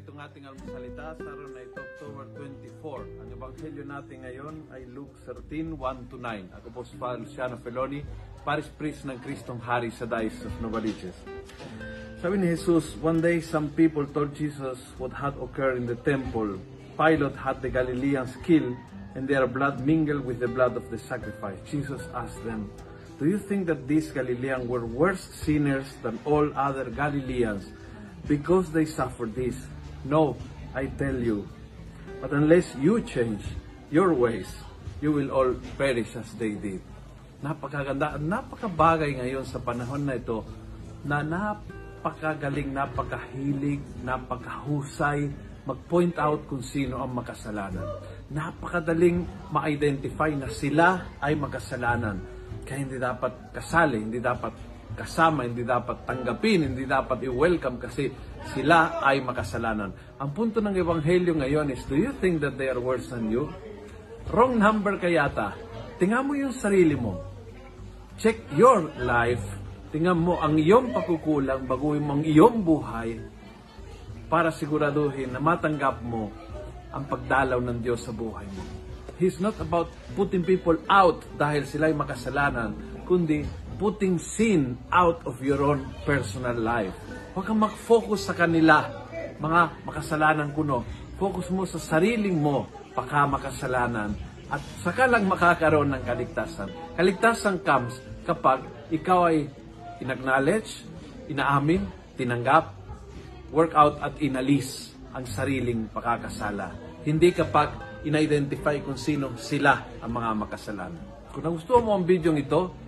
itong ating almusalita sa araw na ito, October 24. Ang ebanghelyo natin ngayon ay Luke 13, 1 to 9. Ako po si Father Luciano Feloni, Parish Priest ng Kristong Hari sa Diocese of Novaliches. Sabi ni Jesus, one day some people told Jesus what had occurred in the temple. Pilate had the Galileans killed and their blood mingled with the blood of the sacrifice. Jesus asked them, Do you think that these Galileans were worse sinners than all other Galileans because they suffered this? No, I tell you. But unless you change your ways, you will all perish as they did. Napakaganda napakabagay ngayon sa panahon na ito na napakagaling, napakahilig, napakahusay mag-point out kung sino ang makasalanan. Napakadaling ma-identify na sila ay makasalanan. Kaya hindi dapat kasali, hindi dapat kasama, hindi dapat tanggapin, hindi dapat i-welcome kasi sila ay makasalanan. Ang punto ng Ebanghelyo ngayon is, do you think that they are worse than you? Wrong number ka yata. Tingnan mo yung sarili mo. Check your life. Tingnan mo ang iyong pagkukulang, baguhin mo ang iyong buhay para siguraduhin na matanggap mo ang pagdalaw ng Diyos sa buhay mo. He's not about putting people out dahil sila'y makasalanan, kundi putting sin out of your own personal life. Huwag kang mag-focus sa kanila, mga makasalanan kuno. Focus mo sa sariling mo, paka makasalanan, at saka lang makakaroon ng kaligtasan. Kaligtasan comes kapag ikaw ay inacknowledge, inaamin, tinanggap, work out at inalis ang sariling pakakasala. Hindi kapag ina-identify kung sino sila ang mga makasalanan. Kung nagustuhan mo ang video ito,